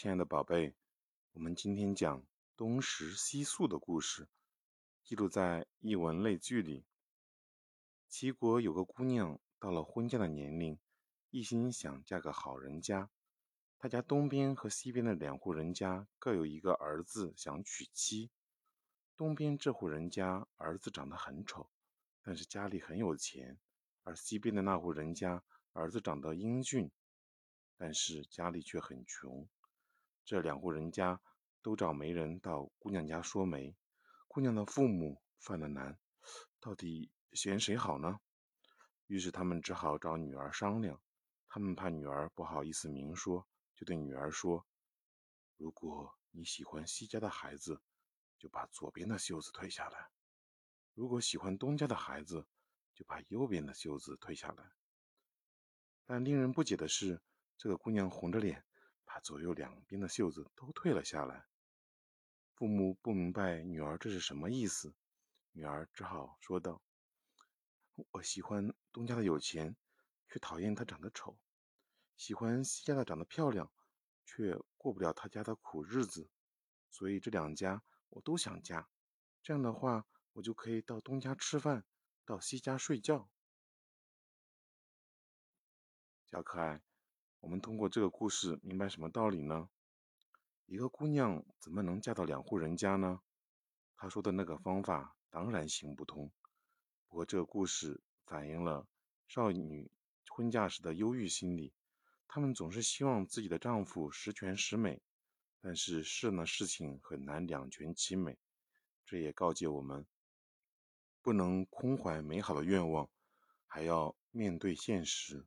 亲爱的宝贝，我们今天讲东石西宿的故事，记录在译文类聚里。齐国有个姑娘，到了婚嫁的年龄，一心想嫁个好人家。她家东边和西边的两户人家各有一个儿子想娶妻。东边这户人家儿子长得很丑，但是家里很有钱；而西边的那户人家儿子长得英俊。但是家里却很穷，这两户人家都找媒人到姑娘家说媒。姑娘的父母犯了难，到底选谁好呢？于是他们只好找女儿商量。他们怕女儿不好意思明说，就对女儿说：“如果你喜欢西家的孩子，就把左边的袖子退下来；如果喜欢东家的孩子，就把右边的袖子退下来。”但令人不解的是。这个姑娘红着脸，把左右两边的袖子都退了下来。父母不明白女儿这是什么意思，女儿只好说道：“我喜欢东家的有钱，却讨厌他长得丑；喜欢西家的长得漂亮，却过不了他家的苦日子。所以这两家我都想嫁。这样的话，我就可以到东家吃饭，到西家睡觉。”小可爱。我们通过这个故事明白什么道理呢？一个姑娘怎么能嫁到两户人家呢？她说的那个方法当然行不通。不过这个故事反映了少女婚嫁时的忧郁心理，她们总是希望自己的丈夫十全十美，但是世上的事情很难两全其美。这也告诫我们，不能空怀美好的愿望，还要面对现实。